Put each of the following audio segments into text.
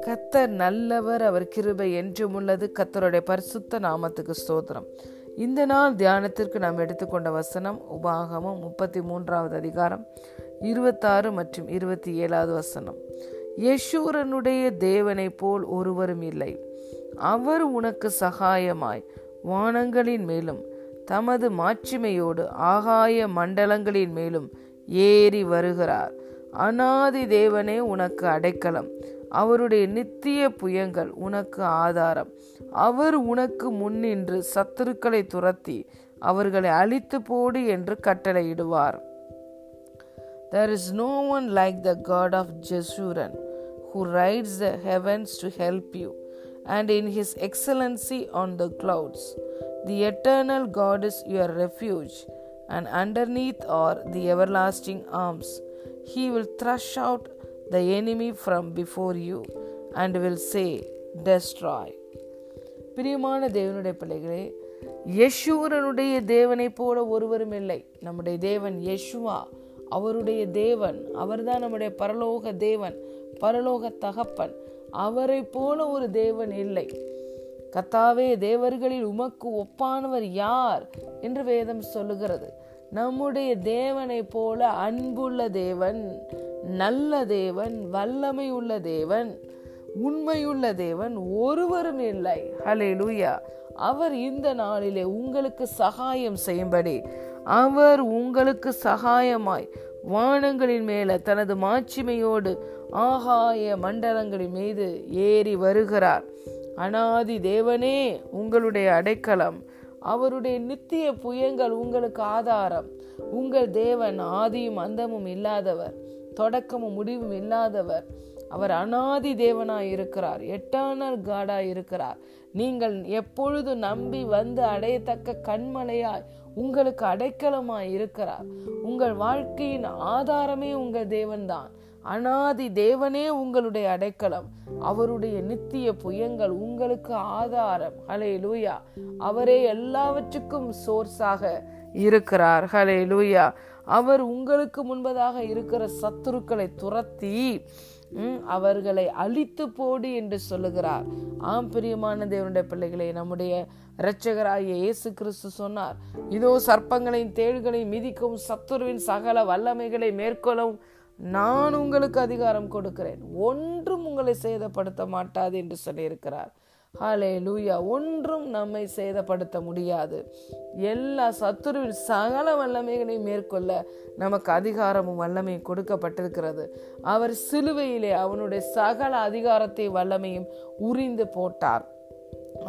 கத்தர் நல்லவர் அவர் கிருபை என்றும் உள்ளது. கத்தருடைய பரிசுத்த நாமத்துக்கு ஸ்தோத்திரம். இந்த நாள் தியானத்திற்கு நாம் எடுத்துக்கொண்ட வசனம் உபாகமம் முப்பத்தி மூன்றாவது அதிகாரம் இருபத்தாறு மற்றும் இருபத்தி ஏழாவது வசனம். யசூரனுடைய தேவனைப் போல் ஒருவரும் இல்லை. அவர் உனக்கு சகாயமாய் வானங்களின் மேலும் தமது மாட்சிமையோடு ஆகாய மண்டலங்களின் மேலும் ஏறி வருகிறார் அனாதி தேவனே உனக்கு அடைக்கலம் அவருடைய நித்திய புயங்கள் உனக்கு ஆதாரம் அவர் உனக்கு முன்னின்று சத்துருக்களை துரத்தி அவர்களை அழித்து போடு என்று கட்டளையிடுவார் There is no one like the God of Jeshurun, who rides the heavens to help you, and in his excellency on the clouds. The eternal God is your refuge, and underneath are the everlasting arms. He will thrush out the enemy from before you, and will say, Destroy. பிரியமான தேவனுடைய பிள்ளைகளே யஷூரனுடைய தேவனைப் போல ஒருவரும் இல்லை நம்முடைய தேவன் Yeshua அவருடைய தேவன் அவர்தான் நம்முடைய பரலோக தேவன் பரலோக தகப்பன் அவரை போல ஒரு தேவன் இல்லை கத்தாவே தேவர்களில் உமக்கு ஒப்பானவர் யார்? என்று வேதம் சொல்லுகிறது. நம்முடைய தேவனை போல அன்புள்ள தேவன் நல்ல தேவன் வல்லமை உள்ள தேவன் உண்மையுள்ள தேவன் ஒருவரும் இல்லை. ஹலே லூயா அவர் இந்த நாளிலே உங்களுக்கு சகாயம் செய்யும்படி அவர் உங்களுக்கு சகாயமாய் வானங்களின் மேல தனது மாட்சிமையோடு ஆகாய மண்டலங்களின் மீது ஏறி வருகிறார். அனாதி தேவனே உங்களுடைய அடைக்கலம் அவருடைய நித்திய புயங்கள் உங்களுக்கு ஆதாரம். உங்கள் தேவன் ஆதியும் அந்தமும் இல்லாதவர் தொடக்கமும் முடிவும் இல்லாதவர். அவர் அனாதி தேவனாய் இருக்கிறார் எட்டானர் காடாய் இருக்கிறார். நீங்கள் எப்பொழுது நம்பி வந்து அடையத்தக்க கண்மலையாய் உங்களுக்கு அடைக்கலமாய் இருக்கிறார். உங்கள் வாழ்க்கையின் ஆதாரமே உங்கள் தேவன்தான். அனாதி தேவனே உங்களுடைய அடைக்கலம். அவருடைய நித்திய புயங்கள் உங்களுக்கு ஆதாரம். ஹலே லூயா அவரே எல்லாவற்றுக்கும் சோர்ஸாக இருக்கிறார். ஹலே லூயா அவர் உங்களுக்கு முன்பதாக இருக்கிற சத்துருக்களை துரத்தி அவர்களை அழித்து போடு என்று சொல்லுகிறார். ஆம் பிரியமான தேவனுடைய பிள்ளைகளை நம்முடைய இரட்சகராகிய இயேசு கிறிஸ்து சொன்னார் இதோ சர்ப்பங்களையும் தேள்களையும் மிதிக்கும் சத்துருவின் சகல வல்லமைகளை மேற்கொள்ளவும் நான் உங்களுக்கு அதிகாரம் கொடுக்கிறேன். ஒன்றும் உங்களை சேதப்படுத்த மாட்டாது என்று சொல்லியிருக்கிறார். ஹாலே லூயா ஒன்றும் நம்மை சேதப்படுத்த முடியாது. எல்லா சத்துருவின் சகல வல்லமைகளையும் மேற்கொள்ள நமக்கு அதிகாரமும் வல்லமையும் கொடுக்கப்பட்டிருக்கிறது. அவர் சிலுவையிலே அவனுடைய சகல அதிகாரத்தை வல்லமையும் உரிந்து போட்டார்.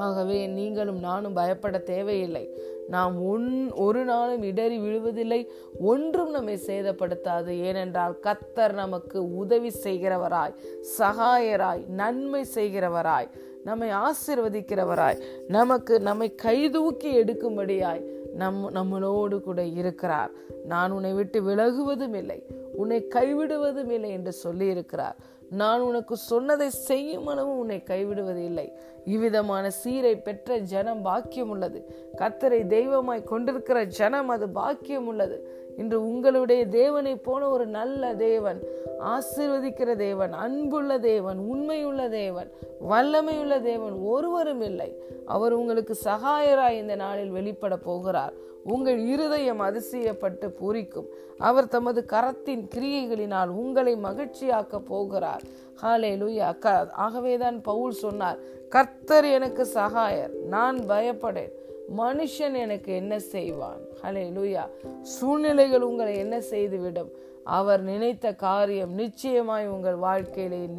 ஆகவே நீங்களும் நானும் பயப்பட தேவையில்லை. நாம் ஒன் ஒரு நாளும் இடறி விழுவதில்லை. ஒன்றும் நம்மை சேதப்படுத்தாது. ஏனென்றால் கத்தர் நமக்கு உதவி செய்கிறவராய் சகாயராய் நன்மை செய்கிறவராய் நம்மை ஆசிர்வதிக்கிறவராய் நமக்கு நம்மை கைதூக்கி எடுக்கும்படியாய் நம் நம்மளோடு கூட இருக்கிறார். நான் உன்னை விட்டு விலகுவதும் இல்லை. உன்னை கைவிடுவதும் இல்லை என்று சொல்லியிருக்கிறார். நான் உனக்கு சொன்னதை செய்யும் அளவு உன்னை கைவிடுவது இல்லை. இவ்விதமான சீரை பெற்ற ஜனம் பாக்கியம் உள்ளது. கத்தரை தெய்வமாய் கொண்டிருக்கிற ஜனம் அது பாக்கியம் உள்ளது. இன்று உங்களுடைய தேவனை போன ஒரு நல்ல தேவன் ஆசிர்வதிக்கிற தேவன் அன்புள்ள தேவன் உண்மையுள்ள தேவன் வல்லமையுள்ள தேவன் ஒருவரும் இல்லை. அவர் உங்களுக்கு சகாயராய் இந்த நாளில் வெளிப்பட போகிறார். உங்கள் இருதயம் அதிசயப்பட்டு பூரிக்கும். அவர் தமது கரத்தின் கிரியைகளினால் உங்களை மகிழ்ச்சியாக்க போகிறார். ஹாலே லூயா க ஆகவேதான் பவுல் சொன்னார் கர்த்தர் எனக்கு சகாயர் நான் பயப்படேன். மனுஷன் எனக்கு என்ன செய்வான்? ஹலே லூயா சூழ்நிலைகள் உங்களை என்ன செய்துவிடும்? அவர் நினைத்த காரியம் நிச்சயமாய் உங்கள் வாழ்க்கையிலே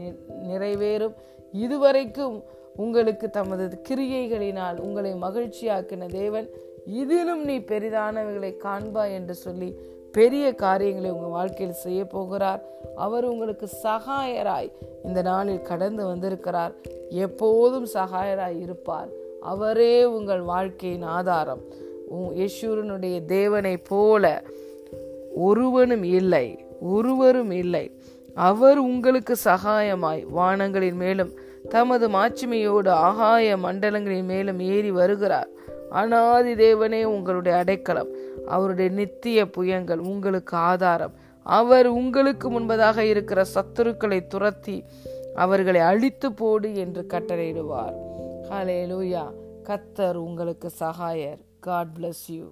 நிறைவேறும். இதுவரைக்கும் உங்களுக்கு தமது கிரியைகளினால் உங்களை மகிழ்ச்சியாக்கின தேவன் இதிலும் நீ பெரிதானவைகளை காண்பா என்று சொல்லி பெரிய காரியங்களை உங்கள் வாழ்க்கையில் செய்ய போகிறார். அவர் உங்களுக்கு சகாயராய் இந்த நாளில் கடந்து வந்திருக்கிறார். எப்போதும் சகாயராய் இருப்பார். அவரே உங்கள் வாழ்க்கையின் ஆதாரம். யசூரனுடைய தேவனை போல ஒருவனும் இல்லை ஒருவரும் இல்லை. அவர் உங்களுக்கு சகாயமாய் வானங்களின் மேலும் தமது மாட்சிமையோடு ஆகாய மண்டலங்களின் மேலும் ஏறி வருகிறார். அனாதி தேவனே உங்களுடைய அடைக்கலம். அவருடைய நித்திய புயங்கள் உங்களுக்கு ஆதாரம். அவர் உங்களுக்கு முன்பதாக இருக்கிற சத்துருக்களை துரத்தி அவர்களை அழித்து போடு என்று கட்டளையிடுவார். ஹலே லூயா கத்தர் உங்களுக்கு சகாயர். God bless you